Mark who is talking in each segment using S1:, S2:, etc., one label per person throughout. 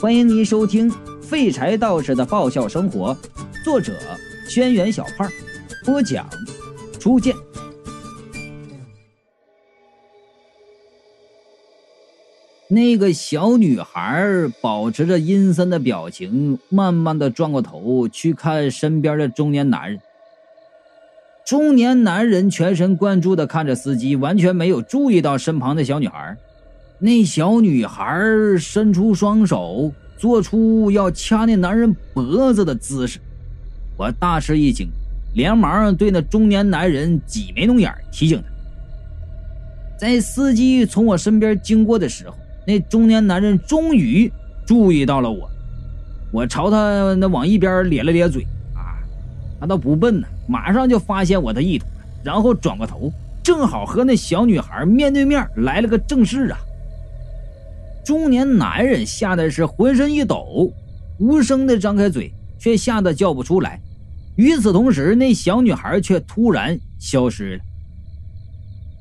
S1: 欢迎您收听《废柴道士的爆笑生活》，作者：轩辕小胖，播讲：初见。那个小女孩保持着阴森的表情，慢慢的转过头去看身边的中年男人。中年男人全神贯注的看着司机，完全没有注意到身旁的小女孩。那小女孩伸出双手，做出要掐那男人脖子的姿势。我大吃一惊，连忙对那中年男人挤眉弄眼，提醒他。在司机从我身边经过的时候，那中年男人终于注意到了我。我朝他那往一边咧了咧嘴，啊，他倒不笨呢，马上就发现我的意图，然后转过头，正好和那小女孩面对面来了个正视啊。中年男人吓得是浑身一抖，无声的张开嘴，却吓得叫不出来。与此同时，那小女孩却突然消失了。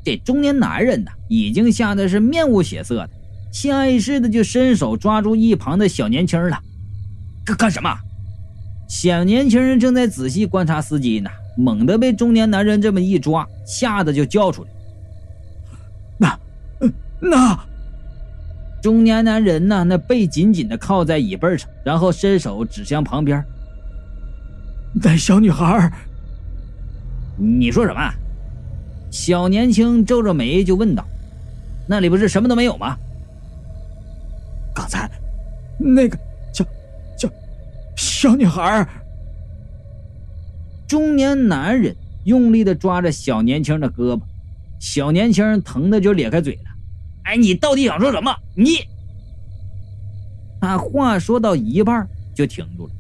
S1: 这中年男人呢，已经吓得是面无血色的，下意识的就伸手抓住一旁的小年轻了。干干什么？小年轻人正在仔细观察司机呢，猛地被中年男人这么一抓，吓得就叫出来：“
S2: 那，那！”
S1: 中年男人呢？那背紧紧的靠在椅背上，然后伸手指向旁边。
S2: 那小女孩，
S1: 你说什么？小年轻皱着眉就问道：“那里不是什么都没有吗？”
S2: 刚才那个叫叫小女孩。
S1: 中年男人用力的抓着小年轻的胳膊，小年轻疼的就咧开嘴了。哎，你到底想说什么？你，他话说到一半就停住了，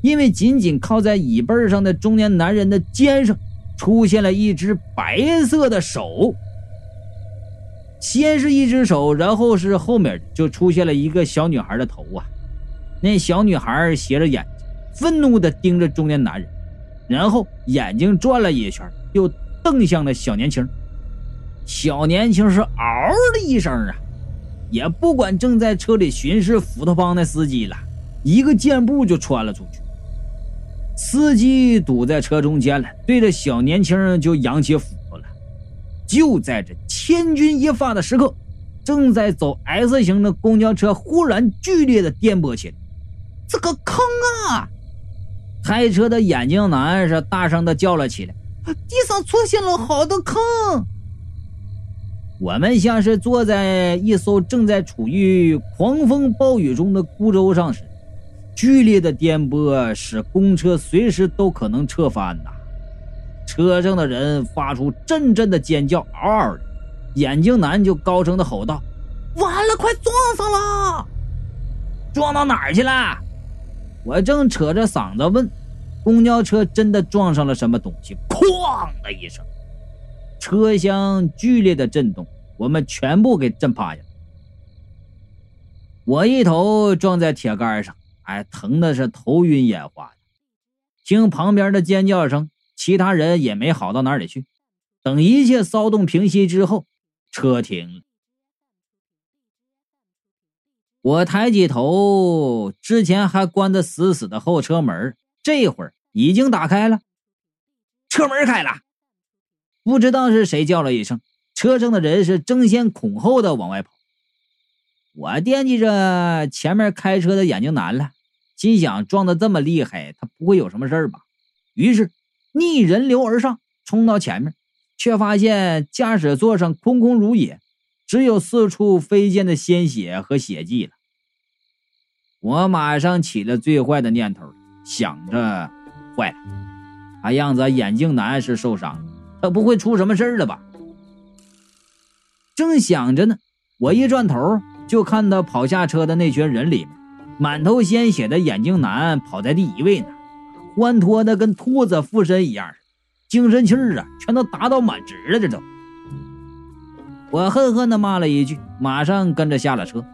S1: 因为紧紧靠在椅背上的中年男人的肩上出现了一只白色的手。先是一只手，然后是后面就出现了一个小女孩的头啊！那小女孩斜着眼睛，愤怒地盯着中年男人，然后眼睛转了一圈，又瞪向了小年轻。小年轻是嗷的一声啊，也不管正在车里巡视斧头帮的司机了，一个箭步就穿了出去。司机堵在车中间了，对着小年轻就扬起斧头了。就在这千钧一发的时刻，正在走 S 型的公交车忽然剧烈的颠簸起来，这个坑啊！开车的眼镜男是大声的叫了起来：“地上出现了好多坑！”我们像是坐在一艘正在处于狂风暴雨中的孤舟上时，剧烈的颠簸使公车随时都可能侧翻呐。车上的人发出阵阵的尖叫，嗷嗷的。眼镜男就高声的吼道：“完了，快撞上了！撞到哪儿去了？”我正扯着嗓子问：“公交车真的撞上了什么东西？”哐的一声。车厢剧烈的震动，我们全部给震趴下。我一头撞在铁杆上，哎，疼的是头晕眼花的。听旁边的尖叫声，其他人也没好到哪里去。等一切骚动平息之后，车停了。我抬起头，之前还关得死死的后车门，这会儿已经打开了，车门开了。不知道是谁叫了一声，车上的人是争先恐后的往外跑。我惦记着前面开车的眼镜男了，心想撞得这么厉害，他不会有什么事儿吧？于是逆人流而上，冲到前面，却发现驾驶座上空空如也，只有四处飞溅的鲜血和血迹了。我马上起了最坏的念头，想着：坏了，看样子眼镜男是受伤了。他不会出什么事了吧？正想着呢，我一转头就看到跑下车的那群人里面，满头鲜血的眼镜男跑在第一位呢，欢脱的跟兔子附身一样，精神气儿啊全都达到满值了。这都，我恨恨的骂了一句，马上跟着下了车。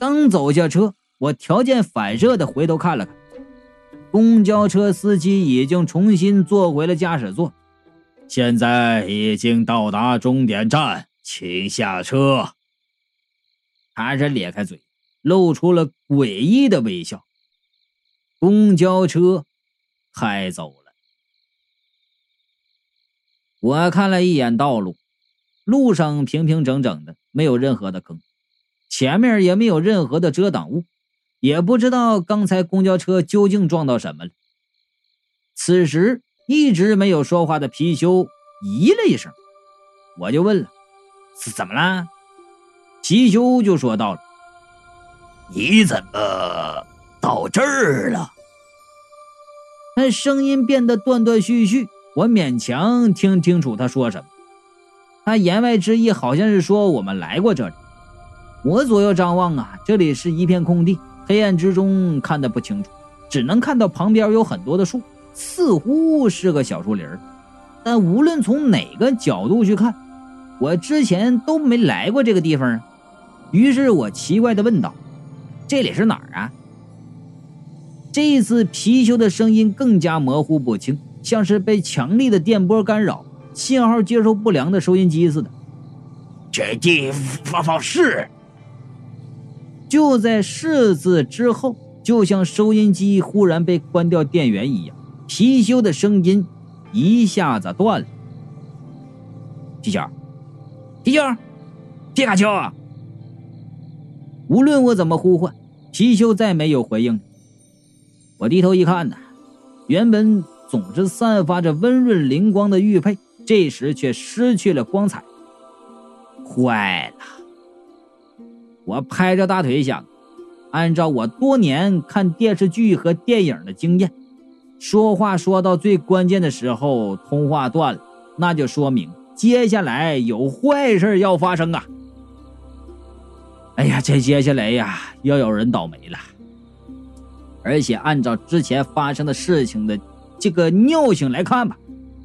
S1: 刚走下车，我条件反射的回头看了看，公交车司机已经重新坐回了驾驶座。
S2: 现在已经到达终点站，请下车。
S1: 他是咧开嘴，露出了诡异的微笑。公交车开走了。我看了一眼道路，路上平平整整的，没有任何的坑，前面也没有任何的遮挡物，也不知道刚才公交车究竟撞到什么了。此时一直没有说话的貔貅咦了一声，我就问了：“怎么了？”貔貅就说到了：“
S2: 你怎么到这儿了？”
S1: 他声音变得断断续续，我勉强听清楚他说什么。他言外之意好像是说我们来过这里。我左右张望啊，这里是一片空地，黑暗之中看得不清楚，只能看到旁边有很多的树，似乎是个小树林但无论从哪个角度去看，我之前都没来过这个地方啊。于是我奇怪地问道：“这里是哪儿啊？”这一次，貔貅的声音更加模糊不清，像是被强力的电波干扰，信号接收不良的收音机似的。
S2: 这地方是……
S1: 就在“是”字之后，就像收音机忽然被关掉电源一样，貔貅的声音一下子断了。皮貅，皮貅，皮卡丘。无论我怎么呼唤，貔貅再没有回应。我低头一看呢，原本总是散发着温润灵光的玉佩，这时却失去了光彩。坏了！我拍着大腿想，按照我多年看电视剧和电影的经验，说话说到最关键的时候，通话断了，那就说明接下来有坏事要发生啊！哎呀，这接下来呀，要有人倒霉了。而且按照之前发生的事情的这个尿性来看吧，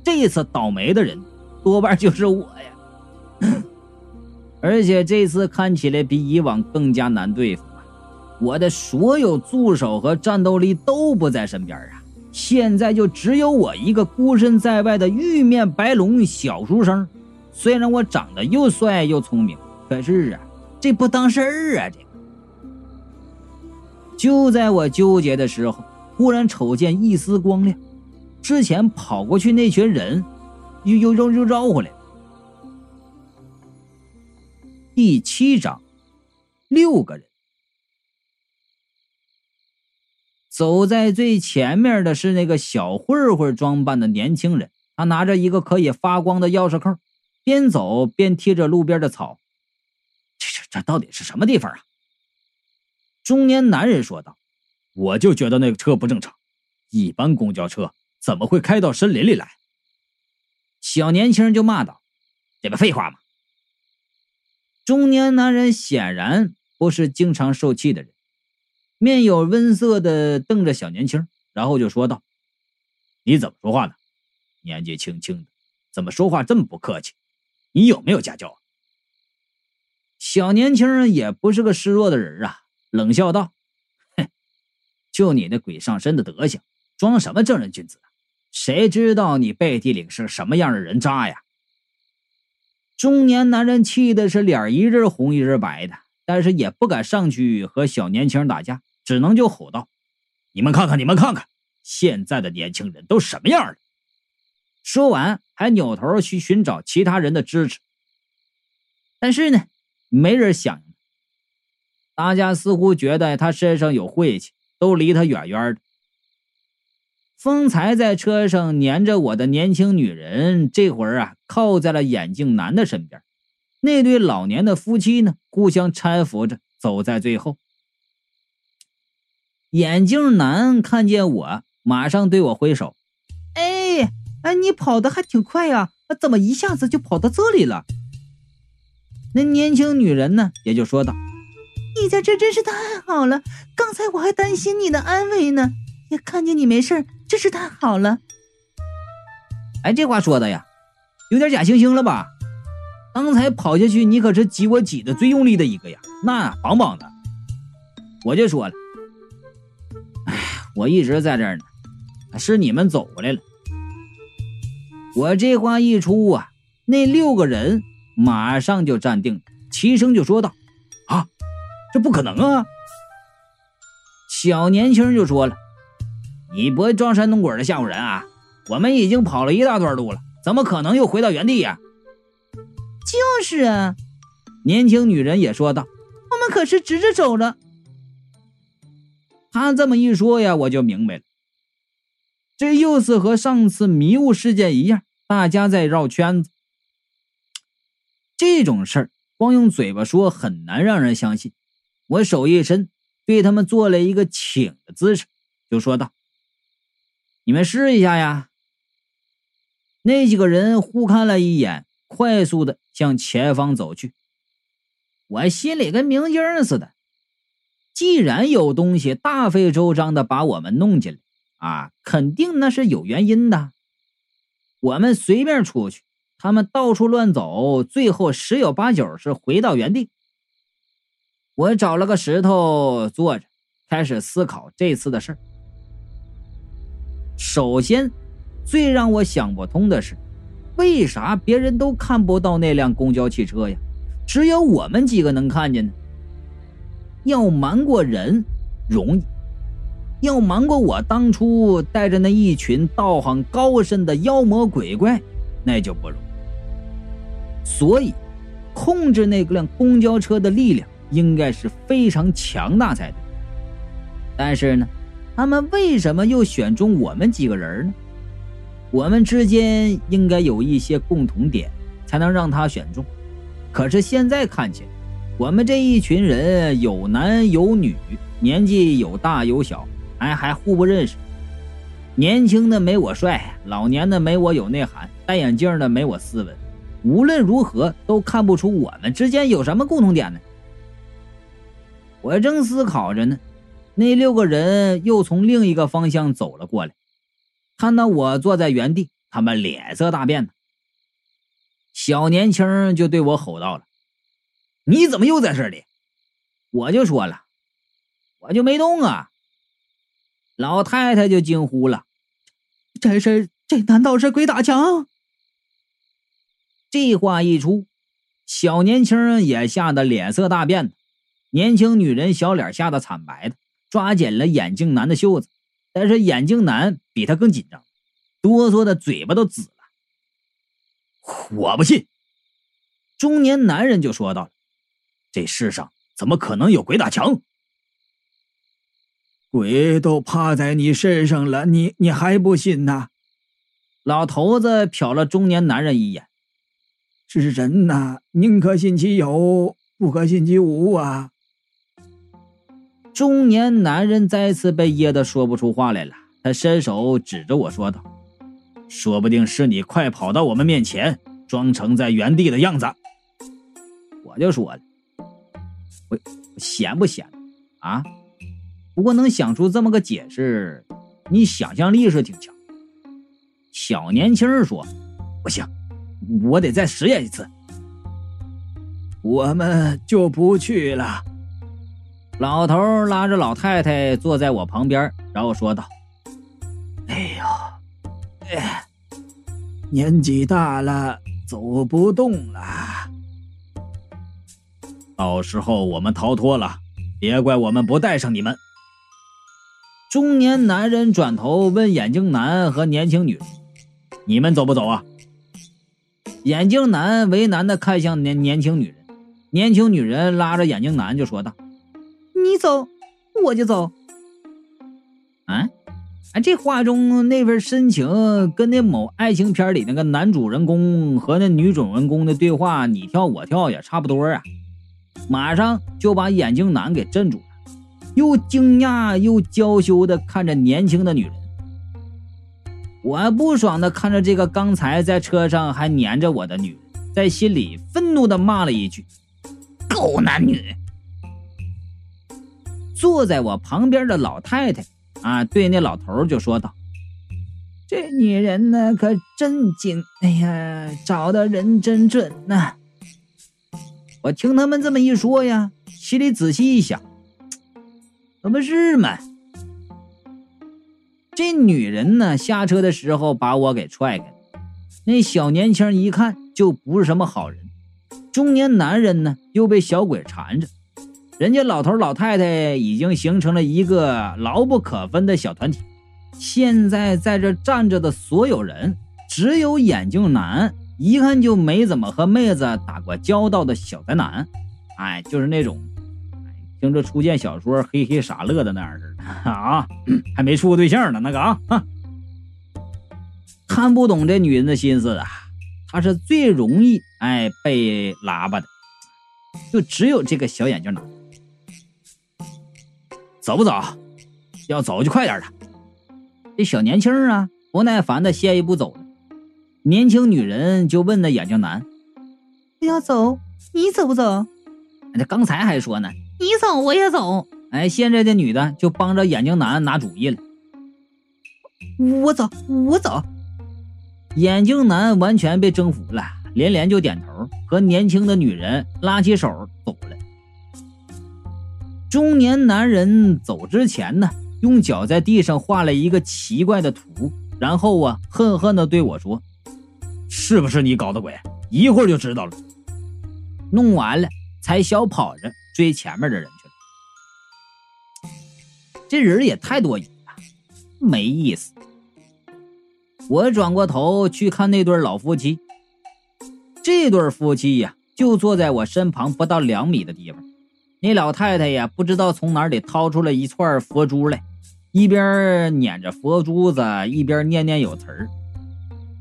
S1: 这次倒霉的人多半就是我呀。而且这次看起来比以往更加难对付啊！我的所有助手和战斗力都不在身边啊，现在就只有我一个孤身在外的玉面白龙小书生。虽然我长得又帅又聪明，可是啊。这不当事儿啊！这就在我纠结的时候，忽然瞅见一丝光亮，之前跑过去那群人，又又又又绕回来了。第七章，六个人，走在最前面的是那个小混混装扮的年轻人，他拿着一个可以发光的钥匙扣，边走边踢着路边的草。这这这到底是什么地方啊？中年男人说道：“
S2: 我就觉得那个车不正常，一般公交车怎么会开到森林里来？”
S1: 小年轻人就骂道：“这不废话吗？”中年男人显然不是经常受气的人，面有温色的瞪着小年轻，然后就说道：“
S2: 你怎么说话呢？年纪轻轻的，怎么说话这么不客气？你有没有家教啊？”
S1: 小年轻也不是个示弱的人啊，冷笑道：“哼，就你那鬼上身的德行，装什么正人君子？谁知道你背地里是什么样的人渣呀？”中年男人气的是脸一阵红一阵白的，但是也不敢上去和小年轻打架，只能就吼道：“
S2: 你们看看，你们看看，现在的年轻人都什么样了？”
S1: 说完，还扭头去寻找其他人的支持，但是呢。没人响应，大家似乎觉得他身上有晦气，都离他远远的。风才在车上粘着我的年轻女人，这会儿啊靠在了眼镜男的身边。那对老年的夫妻呢，互相搀扶着走在最后。眼镜男看见我，马上对我挥手：“哎哎，你跑的还挺快呀，怎么一下子就跑到这里了？”那年轻女人呢，也就说道：“你在这真是太好了，刚才我还担心你的安危呢。也看见你没事，真是太好了。”哎，这话说的呀，有点假惺惺了吧？刚才跑下去，你可是挤我挤的最用力的一个呀，那棒棒的。我就说了，哎，我一直在这儿呢，是你们走过来了。我这话一出啊，那六个人。马上就站定，齐声就说道：“啊，这不可能啊！小年轻就说了：“你不会装神弄鬼的吓唬人啊？我们已经跑了一大段路了，怎么可能又回到原地呀？”
S3: 就是啊，
S1: 年轻女人也说道：“
S3: 我们可是直着走了。”
S1: 他这么一说呀，我就明白了，这又是和上次迷雾事件一样，大家在绕圈子。这种事儿光用嘴巴说很难让人相信。我手一伸，对他们做了一个请的姿势，就说道：“你们试一下呀。”那几个人互看了一眼，快速的向前方走去。我心里跟明镜似的，既然有东西大费周章的把我们弄进来，啊，肯定那是有原因的。我们随便出去。他们到处乱走，最后十有八九是回到原地。我找了个石头坐着，开始思考这次的事儿。首先，最让我想不通的是，为啥别人都看不到那辆公交汽车呀？只有我们几个能看见呢？要瞒过人容易，要瞒过我当初带着那一群道行高深的妖魔鬼怪，那就不容易。所以，控制那辆公交车的力量应该是非常强大才对。但是呢，他们为什么又选中我们几个人呢？我们之间应该有一些共同点，才能让他选中。可是现在看起来，我们这一群人有男有女，年纪有大有小，还还互不认识。年轻的没我帅，老年的没我有内涵，戴眼镜的没我斯文。无论如何都看不出我们之间有什么共同点呢。我正思考着呢，那六个人又从另一个方向走了过来，看到我坐在原地，他们脸色大变呢。小年轻就对我吼道了：“你怎么又在这里？”我就说了：“我就没动啊。”老太太就惊呼了：“
S3: 这是这难道是鬼打墙？”
S1: 这话一出，小年轻也吓得脸色大变。年轻女人小脸吓得惨白的，抓紧了眼镜男的袖子，但是眼镜男比他更紧张，哆嗦的嘴巴都紫了。
S2: 我不信！
S1: 中年男人就说道：“
S2: 这世上怎么可能有鬼打墙？
S4: 鬼都趴在你身上了，你你还不信呐？”
S1: 老头子瞟了中年男人一眼。
S4: 是人呐，宁可信其有，不可信其无啊！
S1: 中年男人再次被噎得说不出话来了，他伸手指着我说道：“
S2: 说不定是你快跑到我们面前，装成在原地的样子。”
S1: 我就说了：“闲不闲啊？不过能想出这么个解释，你想象力是挺强。”小年轻说：“
S2: 不行。”我得再实验一次，
S4: 我们就不去了。
S1: 老头拉着老太太坐在我旁边，然后说道：“
S4: 哎呦，哎，年纪大了，走不动了。
S2: 到时候我们逃脱了，别怪我们不带上你们。”
S1: 中年男人转头问眼镜男和年轻女人：“
S2: 你们走不走啊？”
S1: 眼镜男为难的看向年年轻女人，年轻女人拉着眼镜男就说道：“
S3: 你走，我就走。”
S1: 啊，哎，这话中那份深情，跟那某爱情片里那个男主人公和那女主人公的对话“你跳我跳”也差不多啊！马上就把眼镜男给镇住了，又惊讶又娇羞的看着年轻的女人。我不爽的看着这个刚才在车上还黏着我的女人，在心里愤怒的骂了一句：“狗男女！”坐在我旁边的老太太啊，对那老头就说道：“
S3: 这女人呢，可真精！哎呀，找的人真准呐！”
S1: 我听他们这么一说呀，心里仔细一想，可不是嘛。这女人呢，下车的时候把我给踹开了。那小年轻一看就不是什么好人。中年男人呢，又被小鬼缠着。人家老头老太太已经形成了一个牢不可分的小团体。现在在这站着的所有人，只有眼镜男，一看就没怎么和妹子打过交道的小宅男。哎，就是那种，听着初见小说嘿嘿傻乐的那样似的啊，还没处过对象呢那个啊，看不懂这女人的心思啊，她是最容易哎被拉巴的，就只有这个小眼镜男。走不走？要走就快点的。这小年轻啊，不耐烦的先一步走了。年轻女人就问那眼镜男：“
S3: 我要走，你走不走？”
S1: 那刚才还说呢，
S3: 你走我也走。
S1: 哎，现在这女的就帮着眼镜男拿主意了。
S3: 我走，我走。
S1: 眼镜男完全被征服了，连连就点头，和年轻的女人拉起手走了。中年男人走之前呢，用脚在地上画了一个奇怪的图，然后啊，恨恨的对我说：“
S2: 是不是你搞的鬼？一会儿就知道了。”
S1: 弄完了，才小跑着追前面的人去了。这人也太多疑了，没意思。我转过头去看那对老夫妻，这对夫妻呀，就坐在我身旁不到两米的地方。那老太太呀，不知道从哪里掏出了一串佛珠来，一边捻着佛珠子，一边念念有词儿。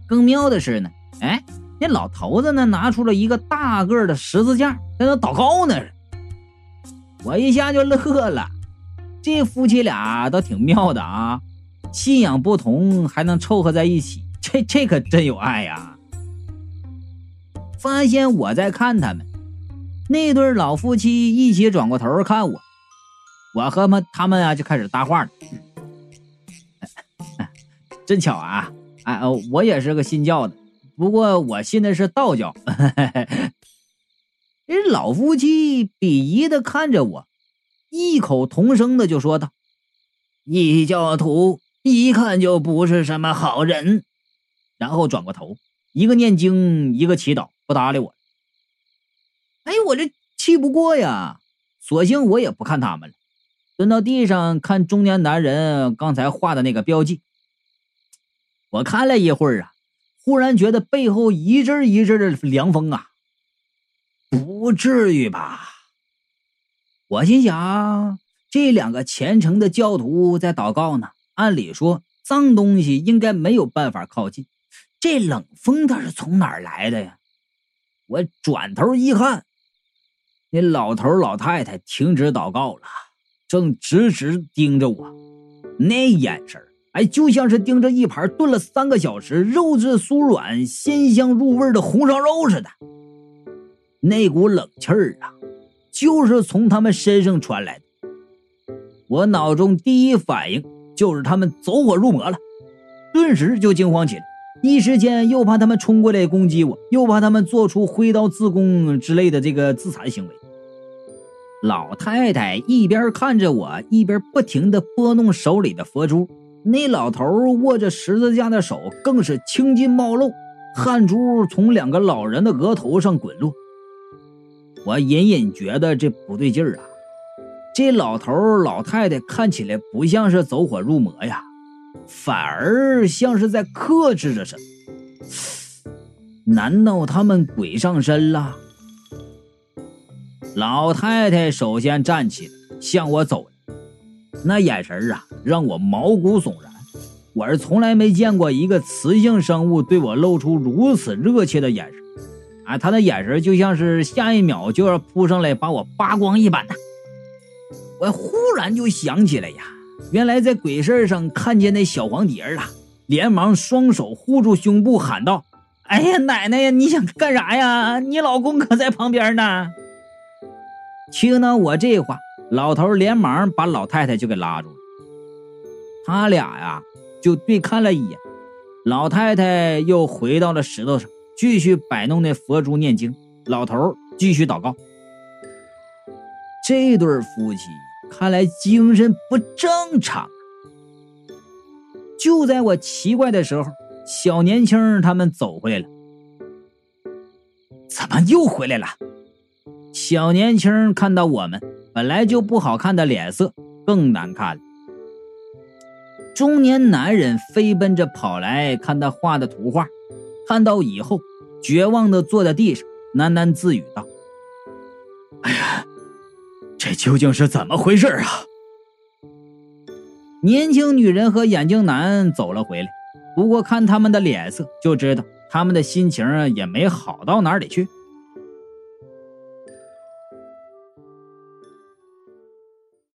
S1: 更妙的是呢，哎，那老头子呢，拿出了一个大个的十字架，在那祷告呢。我一下就乐了，这夫妻俩倒挺妙的啊，信仰不同还能凑合在一起，这这可真有爱呀！发现我在看他们。那对老夫妻一起转过头看我，我和他们他们啊就开始搭话了。真巧啊！哎，我也是个信教的，不过我信的是道教。这老夫妻鄙夷的看着我，异口同声的就说道：“异教徒一看就不是什么好人。”然后转过头，一个念经，一个祈祷，不搭理我。哎，我这气不过呀，索性我也不看他们了，蹲到地上看中年男人刚才画的那个标记。我看了一会儿啊，忽然觉得背后一阵一阵的凉风啊，不至于吧？我心想，这两个虔诚的教徒在祷告呢，按理说脏东西应该没有办法靠近，这冷风它是从哪儿来的呀？我转头一看。那老头老太太停止祷告了，正直直盯着我，那眼神哎，就像是盯着一盘炖了三个小时、肉质酥软、鲜香入味的红烧肉似的。那股冷气儿啊，就是从他们身上传来的。我脑中第一反应就是他们走火入魔了，顿时就惊慌起来，一时间又怕他们冲过来攻击我，又怕他们做出挥刀自宫之类的这个自残行为。老太太一边看着我，一边不停地拨弄手里的佛珠。那老头握着十字架的手更是青筋冒露，汗珠从两个老人的额头上滚落。我隐隐觉得这不对劲儿啊！这老头老太太看起来不像是走火入魔呀，反而像是在克制着什么。难道他们鬼上身了？老太太首先站起来向我走来，那眼神啊让我毛骨悚然。我是从来没见过一个雌性生物对我露出如此热切的眼神，啊，她的眼神就像是下一秒就要扑上来把我扒光一般的。我忽然就想起来呀，原来在鬼市上看见那小黄蝶了，连忙双手护住胸部喊道：“哎呀，奶奶呀，你想干啥呀？你老公可在旁边呢。”听到我这话，老头连忙把老太太就给拉住了。他俩呀就对看了一眼，老太太又回到了石头上，继续摆弄那佛珠念经。老头继续祷告。这对夫妻看来精神不正常。就在我奇怪的时候，小年轻他们走回来了。怎么又回来了？小年轻看到我们，本来就不好看的脸色更难看了。中年男人飞奔着跑来看他画的图画，看到以后，绝望的坐在地上，喃喃自语道：“
S2: 哎呀，这究竟是怎么回事啊？”
S1: 年轻女人和眼镜男走了回来，不过看他们的脸色就知道他们的心情也没好到哪里去。